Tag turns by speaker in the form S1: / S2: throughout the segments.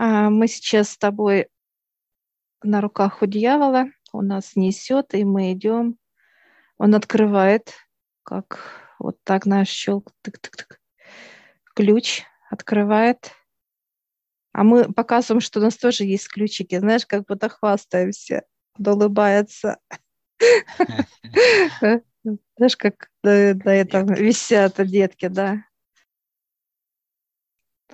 S1: А, мы сейчас с тобой на руках у дьявола, он нас несет, и мы идем. Он открывает, как вот так наш щелк, тык-тык-тык, ключ открывает. А мы показываем, что у нас тоже есть ключики, знаешь, как будто хвастаемся, улыбается. Знаешь, как на этом висят детки, да.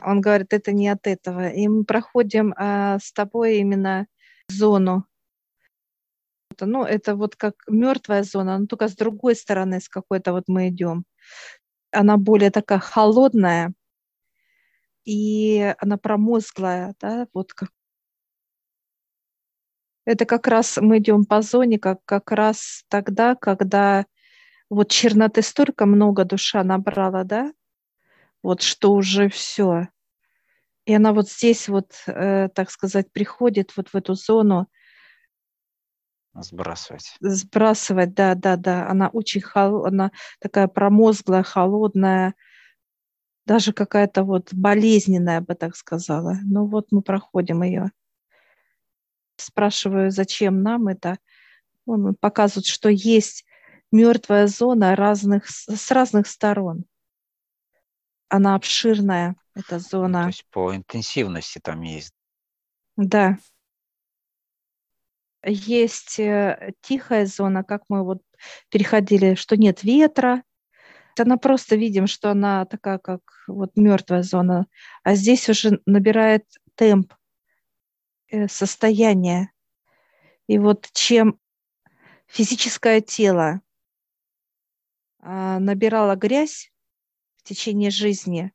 S1: Он говорит, это не от этого. И мы проходим а, с тобой именно зону. Ну, это вот как мертвая зона, но только с другой стороны, с какой-то вот мы идем. Она более такая холодная, и она промозглая, да, вот как это как раз мы идем по зоне, как, как раз тогда, когда вот черноты столько много душа набрала, да, вот что уже все. И она вот здесь вот, э, так сказать, приходит вот в эту зону.
S2: Сбрасывать.
S1: Сбрасывать, да, да, да. Она очень холодная, она такая промозглая, холодная, даже какая-то вот болезненная, бы так сказала. Ну вот мы проходим ее. Спрашиваю, зачем нам это. Он показывает, что есть мертвая зона разных, с разных сторон. Она обширная, эта зона. То
S2: есть по интенсивности там есть.
S1: Да. Есть э, тихая зона, как мы вот переходили, что нет ветра. Она просто видим, что она такая, как вот мертвая зона. А здесь уже набирает темп, э, состояние. И вот чем физическое тело а, набирало грязь течение жизни,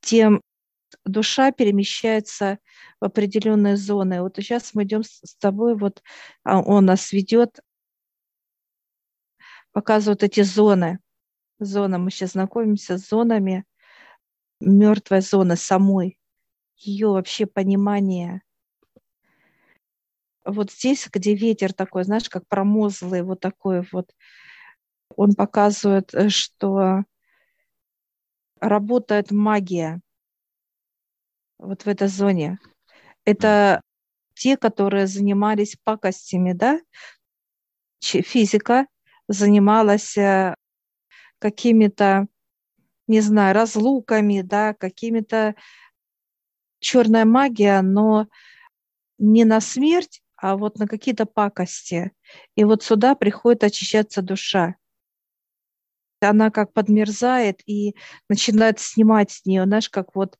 S1: тем душа перемещается в определенные зоны. Вот сейчас мы идем с тобой, вот а, он нас ведет, показывает эти зоны. Зона, мы сейчас знакомимся с зонами, мертвой зоны самой, ее вообще понимание. Вот здесь, где ветер такой, знаешь, как промозглый, вот такой вот, он показывает, э, что работает магия вот в этой зоне. Это те, которые занимались пакостями, да? Физика занималась э, какими-то, не знаю, разлуками, да, какими-то черная магия, но не на смерть, а вот на какие-то пакости. И вот сюда приходит очищаться душа она как подмерзает и начинает снимать с нее, знаешь, как вот,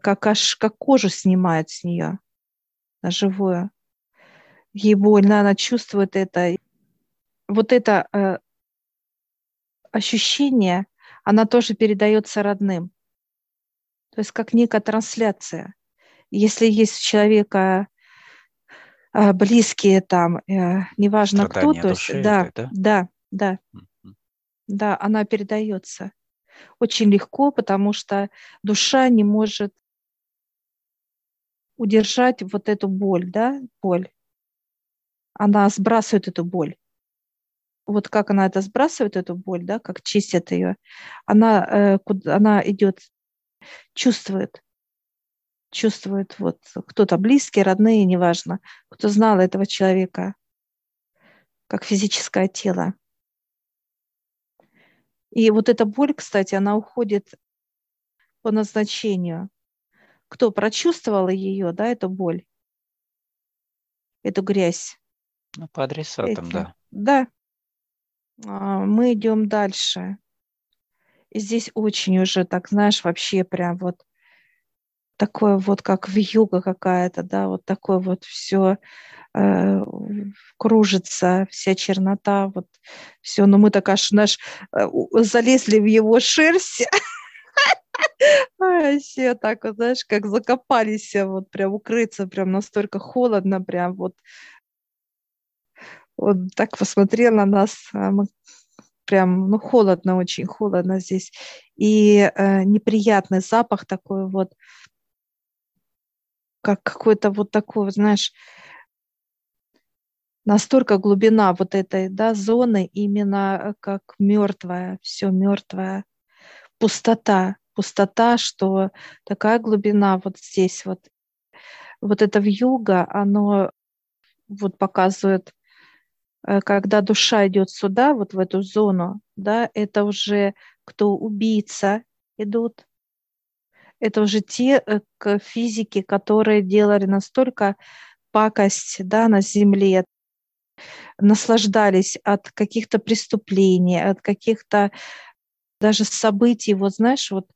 S1: как аж, как кожу снимает с нее на живую. Ей больно, она чувствует это. Вот это э, ощущение, она тоже передается родным. То есть как некая трансляция. Если есть у человека э, близкие там, э, неважно Страдания кто, то есть, да, это, да, да, да. Да, она передается очень легко, потому что душа не может удержать вот эту боль, да, боль. Она сбрасывает эту боль. Вот как она это сбрасывает, эту боль, да, как чистит ее, она, э, куда, она идет, чувствует, чувствует вот кто-то близкий, родные, неважно, кто знал этого человека, как физическое тело. И вот эта боль, кстати, она уходит по назначению. Кто прочувствовал ее, да, эту боль, эту грязь?
S2: Ну, по адресатам, Эти. да.
S1: Да. А, мы идем дальше. И здесь очень уже, так знаешь, вообще прям вот такое вот, как в юга какая-то, да, вот такое вот все Э, кружится вся чернота, вот все. Но мы так аж наш э, залезли в его шерсть, все так вот, знаешь, как закопались, вот прям укрыться, прям настолько холодно, прям вот. Он так посмотрел на нас, а прям, ну, холодно, очень холодно здесь. И э, неприятный запах такой вот, как какой-то вот такой, знаешь, настолько глубина вот этой да, зоны именно э, как мертвая, все мертвая, пустота, пустота, что такая глубина вот здесь вот. вот это в юга, оно вот показывает, э, когда душа идет сюда, вот в эту зону, да, это уже кто убийца идут, это уже те э, к физике, которые делали настолько пакость да, на земле, наслаждались от каких-то преступлений, от каких-то даже событий, вот знаешь, вот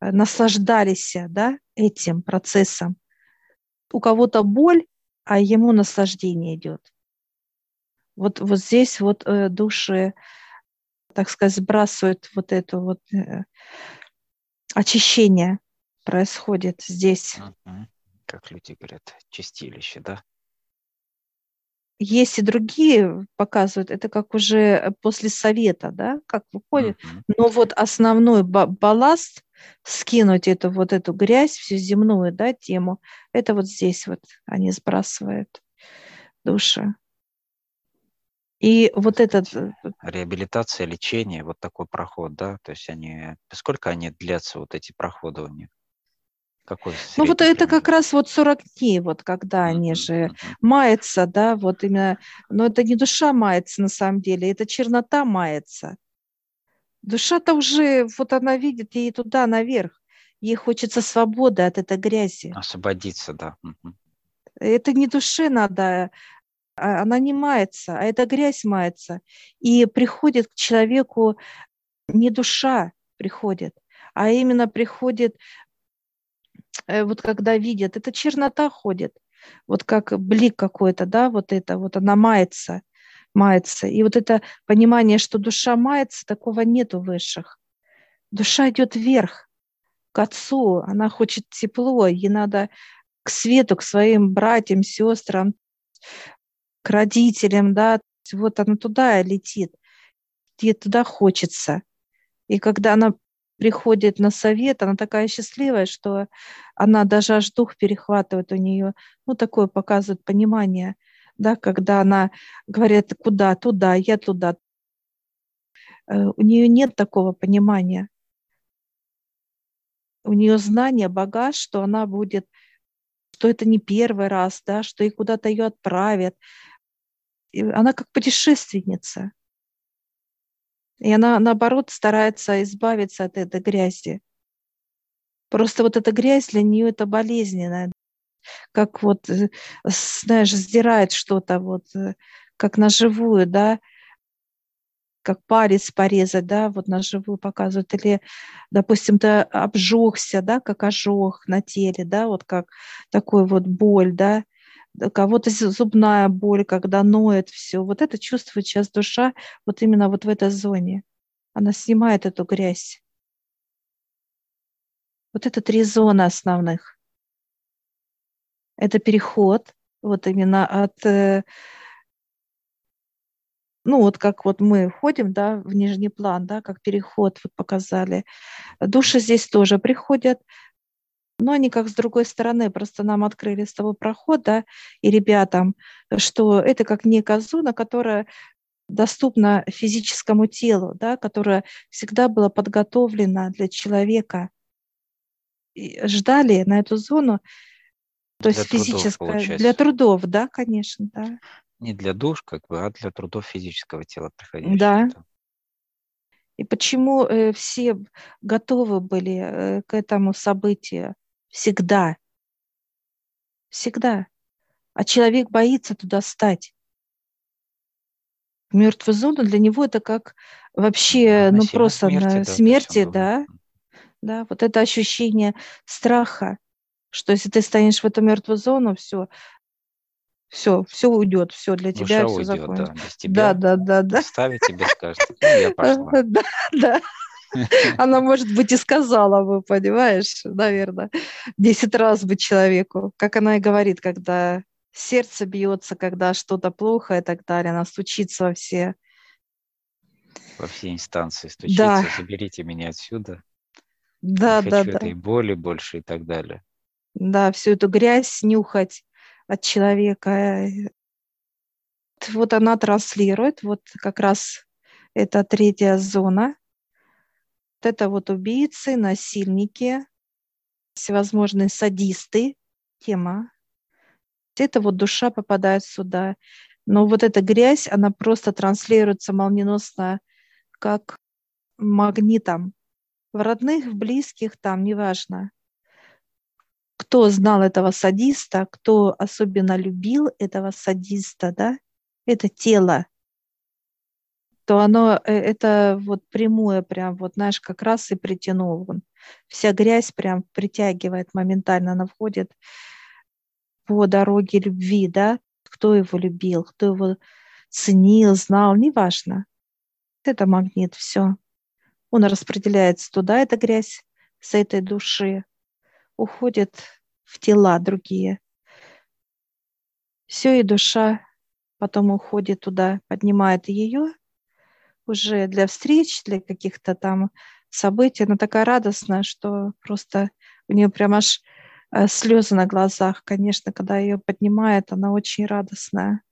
S1: э, наслаждались да, этим процессом. У кого-то боль, а ему наслаждение идет. Вот, вот здесь вот э, души, так сказать, сбрасывают вот это вот э, очищение происходит здесь.
S2: Как люди говорят, чистилище, да?
S1: Есть и другие показывают, это как уже после совета, да, как выходит.
S2: Мгм.
S1: Но вот основной ба- балласт, скинуть эту вот эту грязь, всю земную, да, тему, это вот здесь вот они сбрасывают души. И вот этот, э,
S2: Реабилитация, лечение, вот такой проход, да? То есть они, сколько они длятся, вот эти проходы у них? Какой
S1: ну вот это как раз вот 40 дней, вот когда они
S2: Мгм,
S1: же
S2: мгм.
S1: мается, да, вот именно, но это не душа мается на самом деле, это чернота мается. Душа-то уже, вот она видит, ей туда наверх, ей хочется свободы от этой грязи.
S2: Освободиться, да. Мгм.
S1: Это не душе надо, а она не мается, а эта грязь мается. И приходит к человеку не душа приходит, а именно приходит, вот когда видят, это чернота ходит, вот как блик какой-то, да, вот это вот она мается, мается. И вот это понимание, что душа мается, такого нету высших. Душа идет вверх, к Отцу, она хочет тепло, ей надо к свету, к своим братьям, сестрам, к родителям, да, вот она туда летит, ей туда хочется. И когда она приходит на совет, она такая счастливая, что она даже аж дух перехватывает у нее, ну, такое показывает понимание, да, когда она говорит, куда, туда, я туда. Э, У нее нет такого понимания. У нее знание, багаж, что она будет, что это не первый раз, да, что и куда-то ее отправят. И она как путешественница. И она, наоборот, старается избавиться от этой грязи. Просто вот эта грязь для нее это болезненная. Как вот, э, знаешь, сдирает что-то вот, э, как наживую, да, как палец порезать, да, вот наживую показывают. Или, допустим, ты обжегся, да, как ожог на теле, да, вот как такой вот боль, да, кого-то зу- зубная боль, когда ноет все. Вот это чувствует сейчас душа вот именно вот в этой зоне. Она снимает эту грязь. Вот это три зоны основных. Это переход вот именно от, э, ну вот как вот мы ходим, да, в нижний план, да, как переход вот показали. Души здесь тоже приходят, но они как с другой стороны, просто нам открыли с того прохода и ребятам, что это как некая зона, которая доступна физическому телу, да, которая всегда была подготовлена для человека. И ждали на эту зону, то
S2: Для
S1: есть
S2: трудов,
S1: физическая, для трудов, да, конечно, да.
S2: Не для душ, как бы, а для трудов физического тела приходящих.
S1: Да.
S2: да.
S1: И почему э, все готовы были э, к этому событию всегда, всегда, а человек боится туда стать. Мертвая зона для него это как вообще, ну просто
S2: смерти,
S1: на
S2: да,
S1: смерти, да, да, вот это ощущение страха, что если ты станешь в эту мертвую зону, все, все, все уйдет, все для тебя
S2: Душа
S1: все
S2: уйдет,
S1: закончится.
S2: да, без
S1: Да,
S2: тебя
S1: да, да, да.
S2: оставит тебе, скажет, ну, я пошла.
S1: Да, да. Она, может быть, и сказала бы, понимаешь, наверное, десять раз бы человеку. Как она и говорит, когда сердце бьется, когда что-то плохо и так далее, она стучится во все.
S2: Во все инстанции
S1: Да.
S2: стучится, заберите меня отсюда,
S1: Да,
S2: не
S1: да,
S2: хочу
S1: да.
S2: этой боли больше и так далее.
S1: Да, всю эту грязь нюхать от человека. Вот она транслирует, вот как раз это третья зона. Это вот убийцы, насильники, всевозможные садисты, тема. Это вот душа попадает сюда. Но вот эта грязь, она просто транслируется молниеносно, как магнитом. В родных, в близких, там, неважно. Кто знал этого садиста, кто особенно любил этого садиста, да, это тело, то оно, э, это вот прямое прям, вот знаешь, как раз и притянул. Он. Вся грязь прям притягивает моментально, она входит по дороге любви, да, кто его любил, кто его ценил, знал, неважно. Это магнит, все. Он распределяется туда, эта грязь с этой души, уходит в тела другие. Все, и душа потом уходит туда, поднимает ее уже для встреч, для каких-то там событий. Она такая радостная, что просто у нее прям аж э, слезы на глазах, конечно, когда ее поднимает, она очень радостная.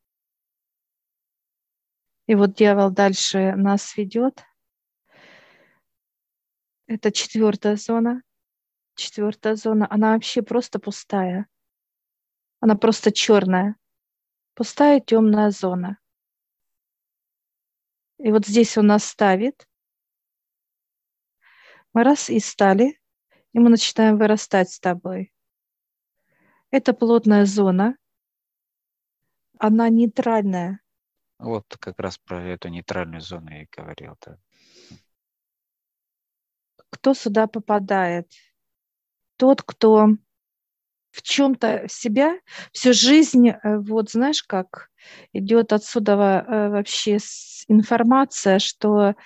S1: И вот дьявол дальше нас ведет. Это четвертая зона. Четвертая зона, она вообще просто пустая. Она просто черная. Пустая темная зона. И вот здесь он нас ставит. Мы раз и стали, и мы начинаем вырастать с тобой. Это плотная зона. Она нейтральная.
S2: Вот как раз про эту нейтральную зону я и говорил. Да.
S1: Кто сюда попадает? Тот, кто в чем-то себя всю жизнь, э, вот знаешь, как идет отсюда э, вообще информация, что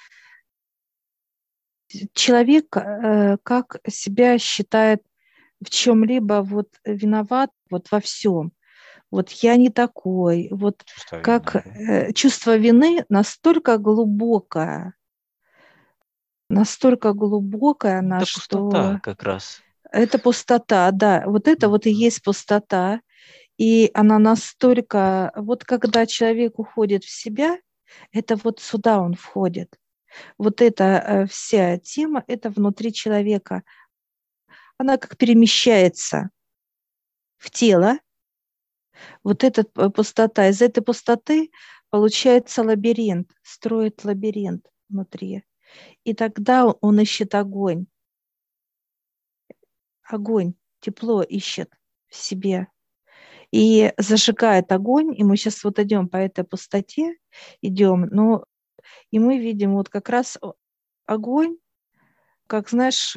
S1: человек э, как себя считает в чем-либо вот виноват вот во всем. Вот я не такой. Вот чувство как вины. чувство вины настолько глубокое, настолько глубокая она,
S2: Это что как раз
S1: это пустота, да. Вот это вот и есть пустота. И она настолько... Вот когда человек уходит в себя, это вот сюда он входит. Вот эта э, вся тема, это внутри человека. Она как перемещается в тело. Вот эта э, пустота. Из этой пустоты получается лабиринт, строит лабиринт внутри. И тогда он ищет огонь огонь, тепло ищет в себе и зажигает огонь, и мы сейчас вот идем по этой пустоте, идем, но и мы видим вот как раз огонь, как, знаешь,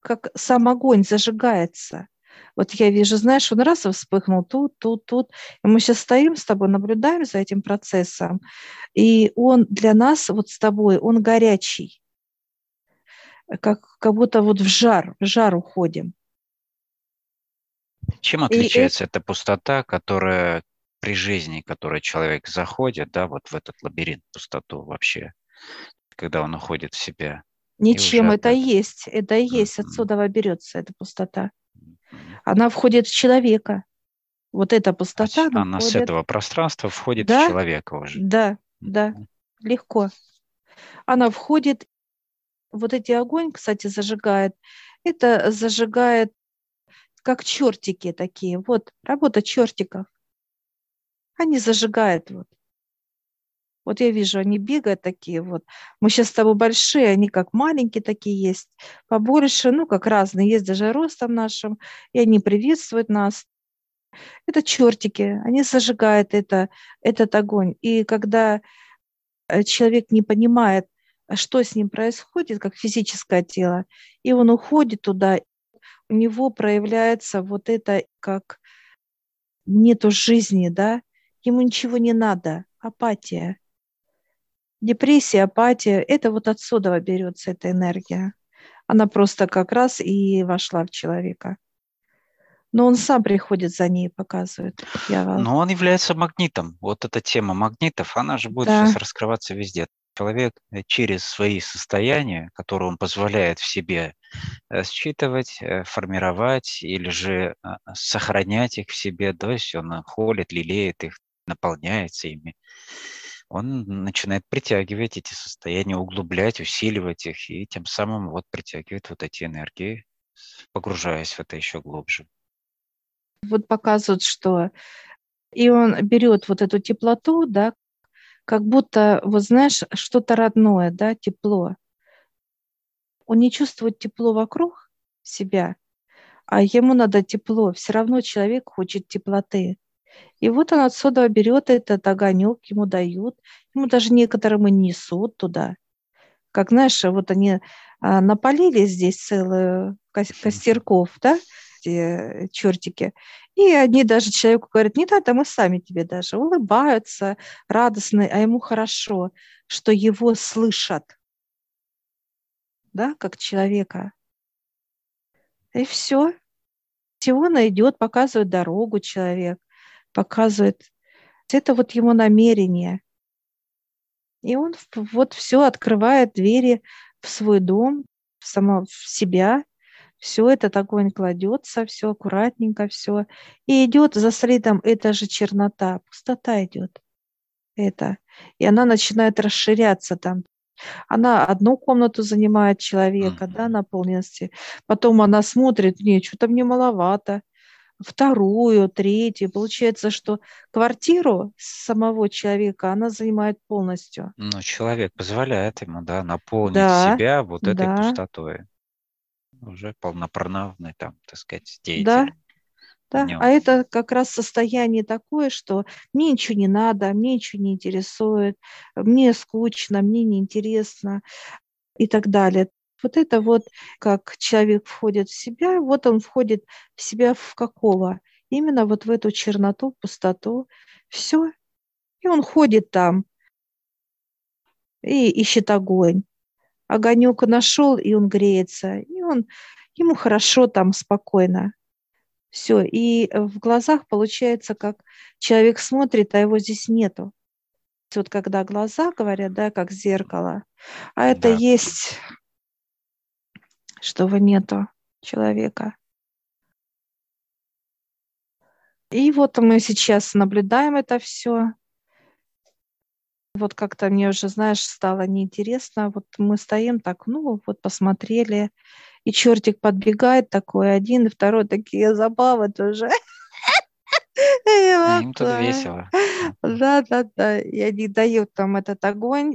S1: как сам огонь зажигается. Вот я вижу, знаешь, он раз вспыхнул тут, тут, тут. И мы сейчас стоим с тобой, наблюдаем за этим процессом. И он для нас, вот с тобой, он горячий. Как, как будто вот в жар, в жар уходим.
S2: Чем отличается и, эта пустота, которая при жизни, которой человек заходит, да, вот в этот лабиринт пустоту вообще, когда он уходит в себя?
S1: Ничем, это и есть, это и есть, mm-hmm. отсюда берется эта пустота. Она входит в человека. Вот эта пустота.
S2: Она, она входит... с этого пространства входит да? в человека уже.
S1: Да, да, легко. Она входит, вот эти огонь, кстати, зажигает. Это зажигает как чертики такие. Вот работа чертиков. Они зажигают вот. Вот я вижу, они бегают такие вот. Мы сейчас с тобой большие, они как маленькие такие есть, побольше, ну, как разные, есть даже ростом нашим, и они приветствуют нас. Это чертики, они зажигают это, этот огонь. И когда э, человек не понимает, что с ним происходит, как физическое тело, и он уходит туда, у него проявляется вот это как нету жизни, да, ему ничего не надо, апатия. Депрессия, апатия, это вот отсюда берется эта энергия. Она просто как раз и вошла в человека. Но он сам приходит за ней, показывает.
S2: Дьявол. Но он является магнитом. Вот эта тема магнитов, она же будет да. сейчас раскрываться везде человек э, через свои состояния, которые он позволяет в себе э, считывать, э, формировать или же сохранять их в себе, то есть он холит, лелеет их, наполняется ими, он начинает притягивать эти состояния, углублять, усиливать их, и тем самым вот притягивает вот эти энергии, погружаясь в это еще глубже.
S1: Вот показывают, что И он берет вот эту теплоту, да, как будто, вот знаешь, что-то родное, да, тепло. Он не чувствует тепло вокруг себя, а ему надо тепло. Все равно человек хочет теплоты. И вот он отсюда берет этот огонек, ему дают, ему даже некоторым и несут туда. Как, знаешь, вот они а, напалили здесь целую костерков, да, эти чертики, и они даже человеку говорят, не надо, мы сами тебе даже улыбаются, радостные, а ему хорошо, что его слышат, да, как человека. И все. Всего найдет, показывает дорогу человек, показывает. Это вот его намерение. И он вот все открывает двери в свой дом, в, само, в себя, все этот огонь кладется, все аккуратненько, все. И идет за следом эта же чернота, пустота идет. Это. И она начинает расширяться там. Она одну комнату занимает человека, mm-hmm. да, наполненности. Потом она смотрит, не, что-то мне маловато. Вторую, третью. Получается, что квартиру самого человека она занимает полностью.
S2: Ну, человек позволяет ему, да, наполнить да, себя вот этой да. пустотой уже полноправный там, так сказать, деятель.
S1: Да, да. А это как раз состояние такое, что мне ничего не надо, мне ничего не интересует, мне скучно, мне неинтересно и так далее. Вот это вот, как человек входит в себя, вот он входит в себя в какого? Именно вот в эту черноту, пустоту. Все. И он ходит там и ищет огонь огонек нашел, и он греется, и он, ему хорошо там, спокойно. Все, и в глазах получается, как человек смотрит, а его здесь нету. Вот когда глаза говорят, да, как зеркало, а это да. есть, что нету человека. И вот мы сейчас наблюдаем это все. Вот как-то мне уже, знаешь, стало неинтересно. Вот мы стоим так, ну, вот посмотрели, и чертик подбегает такой один, и второй такие забавы тоже.
S2: Им тут весело.
S1: Да, да, да. И они дают там этот огонь.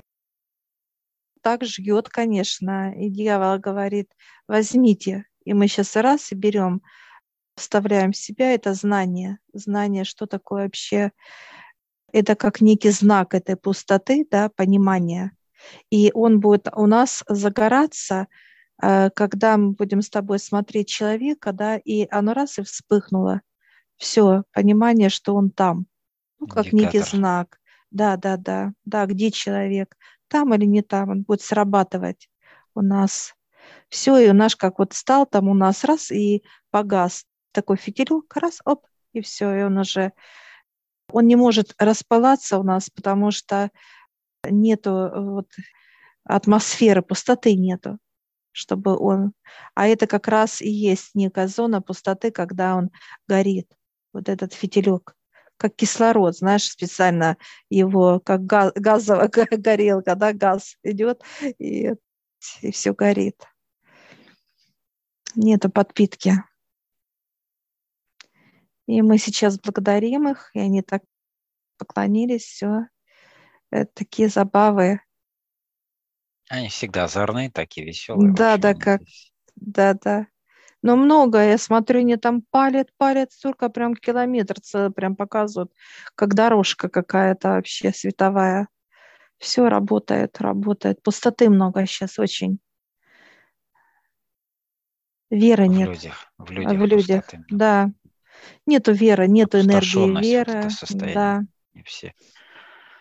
S1: Так жгет, конечно. И дьявол говорит, возьмите. И мы сейчас раз и берем, вставляем в себя это знание. Знание, что такое вообще это как некий знак этой пустоты, да, понимания. И он будет у нас загораться, э, когда мы будем с тобой смотреть человека, да, и оно раз и вспыхнуло. Все, понимание, что он там. Ну, как Индикатор. некий знак. Да, да, да, да, где человек, там или не там, он будет срабатывать у нас. Все, и наш как вот стал там у нас раз и погас. Такой фитилек, раз, оп, и все, и он уже он не может распалаться у нас, потому что нету э, вот атмосферы, пустоты нету, чтобы он... А это как раз и есть некая зона пустоты, когда он горит, вот этот фитилек как кислород, знаешь, специально его, как газ, газовая горелка, да, газ идет, и, и все горит. Нету подпитки. И мы сейчас благодарим их, и они так поклонились, все. Это такие забавы.
S2: Они всегда озорные, такие веселые.
S1: Да, да, как, да, да. Но много, я смотрю, они там палят, палят, столько прям километр целый прям показывают, как дорожка какая-то вообще световая. Все работает, работает. Пустоты много сейчас очень. Веры в нет. Людях, в людях. В людях, да. Нету веры, нету энергии веры.
S2: Да. Не все.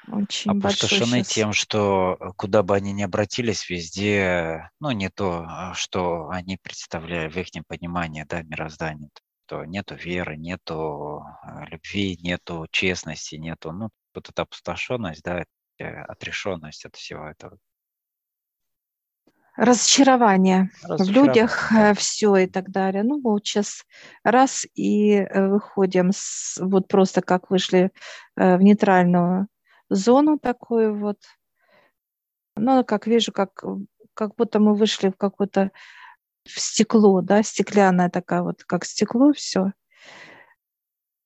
S2: Очень Опустошены тем, что э, куда бы они ни обратились, везде, ну, не то, а что они представляют в их понимании, да, мироздания. То нету веры, нету э, любви, нету честности, нету, ну, вот эта опустошенность, да, отрешенность от всего этого.
S1: Разочарование, Разочарование. в людях э, все и так далее. Ну, вот сейчас раз и э, выходим, с, вот просто как вышли э, в нейтральную зону такую вот. Ну, как вижу, как, как будто мы вышли в какое-то в стекло, да, стеклянное такая вот, как стекло, все.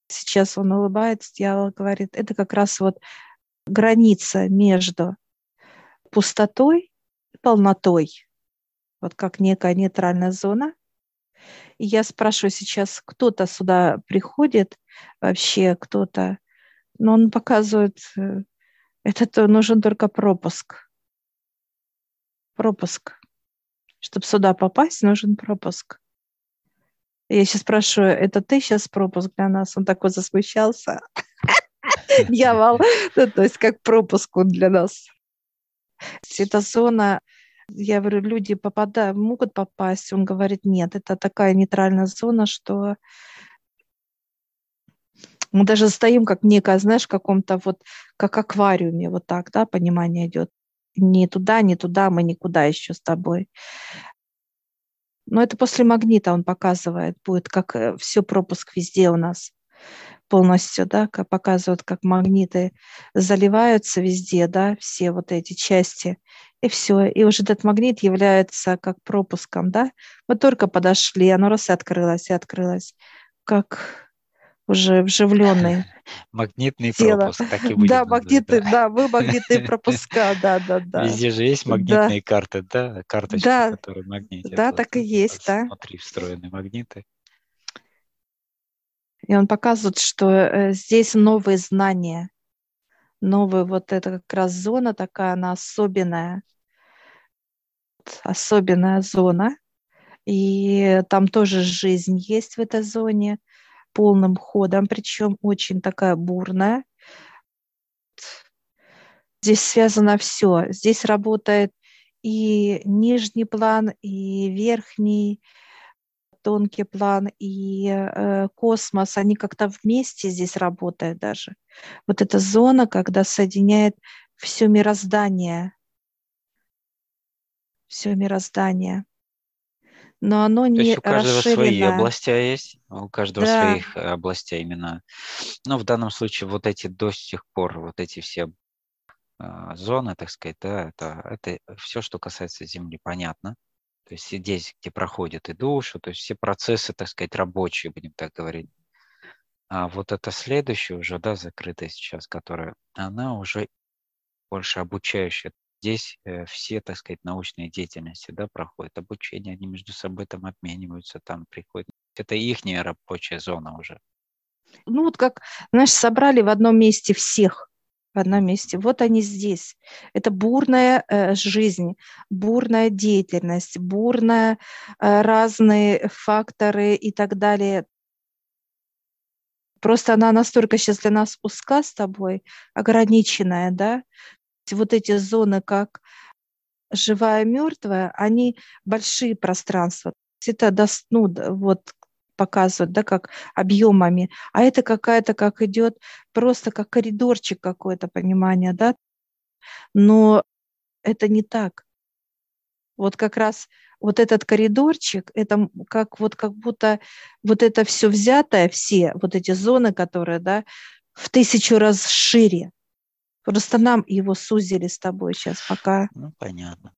S1: Сейчас он улыбается, дьявол говорит, это как раз вот граница между пустотой и полнотой, вот как некая нейтральная зона. И я спрашиваю сейчас, кто-то сюда приходит, вообще кто-то, но он показывает, это нужен только пропуск. Пропуск. Чтобы сюда попасть, нужен пропуск. Я сейчас спрашиваю, это ты сейчас пропуск для нас? Он такой засмущался. Дьявол. Ну, то есть как пропуск он для нас. Эта зона, я говорю, люди попадают, могут попасть. Он говорит, нет, это такая нейтральная зона, что мы даже стоим как некая, знаешь, в каком-то вот, как аквариуме, вот так, да, понимание идет. Не туда, не туда, мы никуда еще с тобой. Но это после магнита он показывает, будет как э, все пропуск везде у нас полностью, да, как показывают, как магниты заливаются везде, да, все вот эти части, и все. И уже этот магнит является как пропуском, да. Мы только подошли, оно раз и открылось, и открылось, как уже вживленный.
S2: Магнитный тело. пропуск, так и будет.
S1: Да, магниты, да. да, вы магнитные пропуска, да, да, да.
S2: Везде же есть магнитные да. карты, да, карточки, да. которые магнитят.
S1: Да, так и есть, да.
S2: Внутри встроены магниты.
S1: И он показывает, что э, здесь новые знания, новая вот эта как раз зона такая, она особенная, особенная зона. И там тоже жизнь есть в этой зоне полным ходом, причем очень такая бурная. Здесь связано все. Здесь работает и нижний план, и верхний, тонкий план и э, космос, они как-то вместе здесь работают даже. Вот эта зона, когда соединяет все мироздание, все мироздание. Но оно То не есть
S2: у каждого свои области есть, у каждого да. своих э, областей именно. Но в данном случае вот эти до сих пор, вот эти все э, зоны, так сказать, да, это, это все, что касается Земли, понятно. То есть здесь, где проходят и душу, то есть все процессы, так сказать, рабочие, будем так говорить. А вот это следующее уже, да, закрытая сейчас, которая, она уже больше обучающая. Здесь э, все, так сказать, научные деятельности, да, проходят обучение, они между собой там обмениваются, там приходят. Это их рабочая зона уже.
S1: Ну вот как, знаешь, собрали в одном месте всех, в одном месте. Вот они здесь. Это бурная э, жизнь, бурная деятельность, бурная э, разные факторы и так далее. Просто она настолько сейчас для нас узка с тобой, ограниченная, да? Вот эти зоны, как живая, мертвая, они большие пространства. Это ну, вот показывают, да, как объемами, а это какая-то, как идет, просто как коридорчик какой-то, понимание, да, но это не так. Вот как раз вот этот коридорчик, это как вот как будто вот это все взятое, все вот эти зоны, которые, да, в тысячу раз шире. Просто нам его сузили с тобой сейчас пока.
S2: Ну, понятно.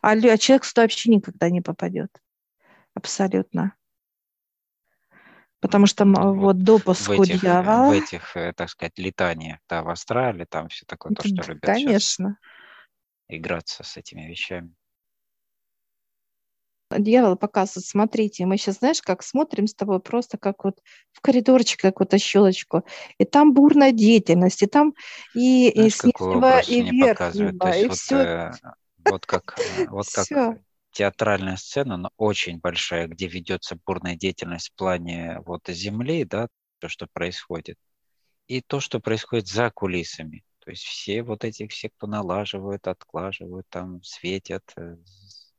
S1: А, а человек сюда вообще никогда не попадет. Абсолютно потому что вот, вот допуск в этих, дьявола...
S2: В этих, э, так сказать, летаниях, да, в Австралии, там все такое, то, что любят
S1: Конечно.
S2: играться с этими вещами.
S1: Дьявол показывает, смотрите, мы сейчас, знаешь, как смотрим с тобой просто как вот в коридорчик какую-то щелочку, и там бурная деятельность, и там и, знаешь, и снизу, и верхнего, и
S2: вот, все. Э, вот как, э, вот как театральная сцена, но очень большая, где ведется бурная деятельность в плане вот Земли, да, то, что происходит, и то, что происходит за кулисами. То есть все вот эти, все, кто налаживают, отклаживают, там светят, э,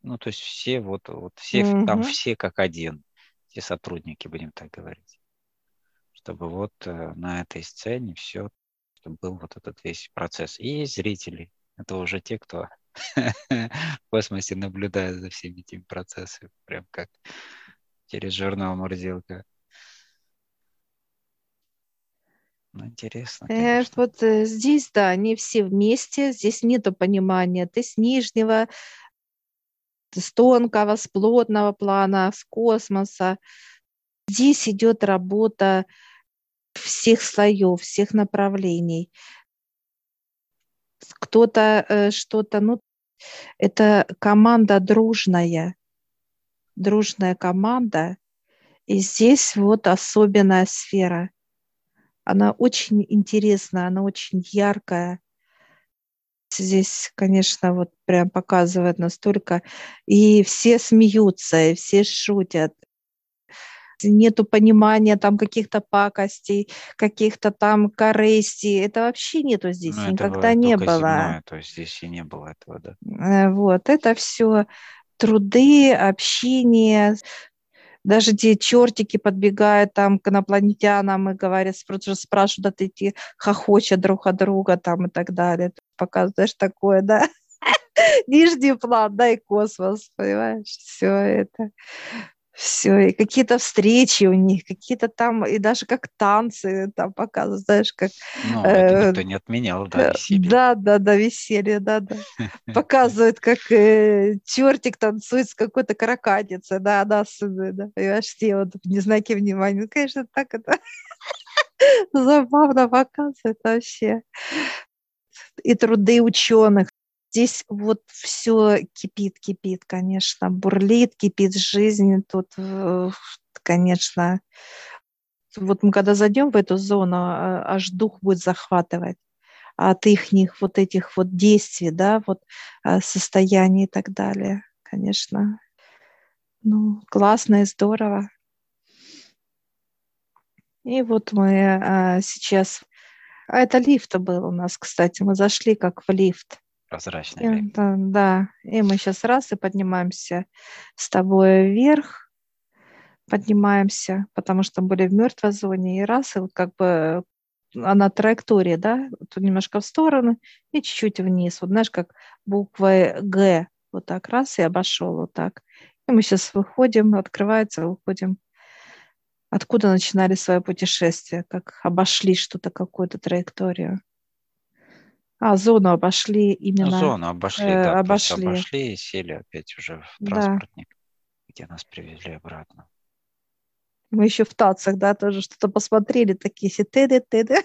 S2: ну, то есть все вот, вот все, mm-hmm. там все как один, все сотрудники, будем так говорить. Чтобы вот э, на этой сцене все, чтобы был вот этот весь процесс. И зрители, это уже те, кто в космосе наблюдая за всеми этими процессами, прям как через журнал Мурзилка. Ну, интересно.
S1: Э, вот э, здесь, да, они все вместе, здесь нету понимания. Ты с нижнего, с тонкого, с плотного плана, с космоса. Здесь идет работа всех слоев, всех направлений. Кто-то э, что-то, ну, это команда дружная, дружная команда. И здесь вот особенная сфера. Она очень интересная, она очень яркая. Здесь, конечно, вот прям показывает настолько. И все смеются, и все шутят. Нету понимания там каких-то пакостей, каких-то там корыстей. Это вообще нету здесь, ну, никогда не было. Земное,
S2: то есть здесь и не было этого, да.
S1: Э, вот, это все труды, общение, даже те чертики подбегают там к инопланетянам и говорят, спрашивают, а эти хохочут друг от друга там и так далее. Показываешь такое, да? Нижний план, да, и космос, понимаешь, все это все, и какие-то встречи у них, какие-то там, и даже как танцы там показывают, знаешь, как...
S2: Ну, это никто не отменял, да,
S1: э, веселье. Да, да, да, веселье, да, да. Показывают, как э, чертик танцует с какой-то каракатицей, да, она особенно, да, понимаешь, все вот не знаки внимания. Ну, конечно, так это забавно показывает вообще. И труды ученых, здесь вот все кипит, кипит, конечно, бурлит, кипит жизнь. Тут, э, конечно, вот мы когда зайдем в эту зону, а, аж дух будет захватывать от их вот этих вот действий, да, вот а, состояний и так далее, конечно. Ну, классно и здорово. И вот мы а, сейчас... А это лифт был у нас, кстати. Мы зашли как в лифт
S2: прозрачный.
S1: И, да, да, и мы сейчас раз и поднимаемся с тобой вверх, поднимаемся, потому что были в мертвой зоне, и раз, и вот как бы она траектория, да, тут немножко в сторону и чуть-чуть вниз. Вот знаешь, как буква Г, вот так раз и обошел вот так. И мы сейчас выходим, открывается, выходим. Откуда начинали свое путешествие, как обошли что-то, какую-то траекторию. А, зону обошли именно.
S2: Зону обошли, э, да, обошли. обошли и сели опять уже в транспортник, да. где нас привезли обратно.
S1: Мы еще в тацах, да, тоже что-то посмотрели, такие все ты ты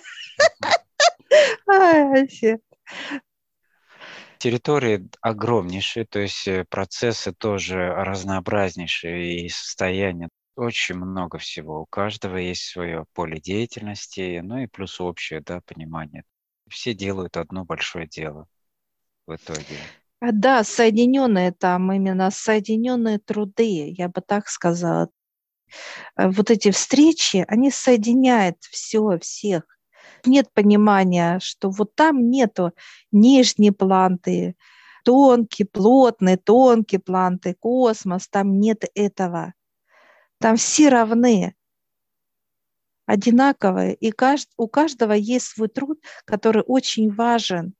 S2: Территории огромнейшие, то есть э, процессы тоже разнообразнейшие и состояния очень много всего. У каждого есть свое поле деятельности, ну и плюс общее да, понимание все делают одно большое дело в итоге.
S1: А, да, соединенные там именно соединенные труды, я бы так сказала. Э, вот эти встречи, они соединяют все, всех. Нет понимания, что вот там нету нижней планты, тонкий, плотный, тонкий планты, космос, там нет этого. Там все равны одинаковые, и у каждого есть свой труд, который очень важен,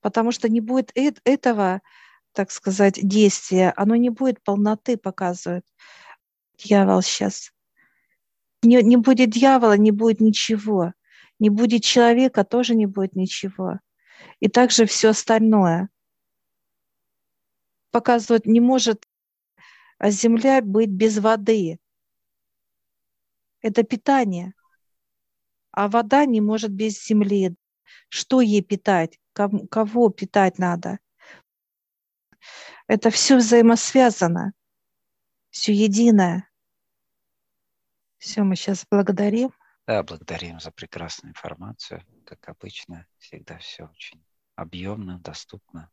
S1: потому что не будет этого, так сказать, действия, оно не будет полноты показывать. Дьявол сейчас. Не, не будет дьявола, не будет ничего. Не будет человека, тоже не будет ничего. И также все остальное. Показывает, не может земля быть без воды это питание. А вода не может без земли. Что ей питать? Кого питать надо? Это все взаимосвязано, все единое. Все, мы сейчас благодарим.
S2: Да, благодарим за прекрасную информацию. Как обычно, всегда все очень объемно, доступно.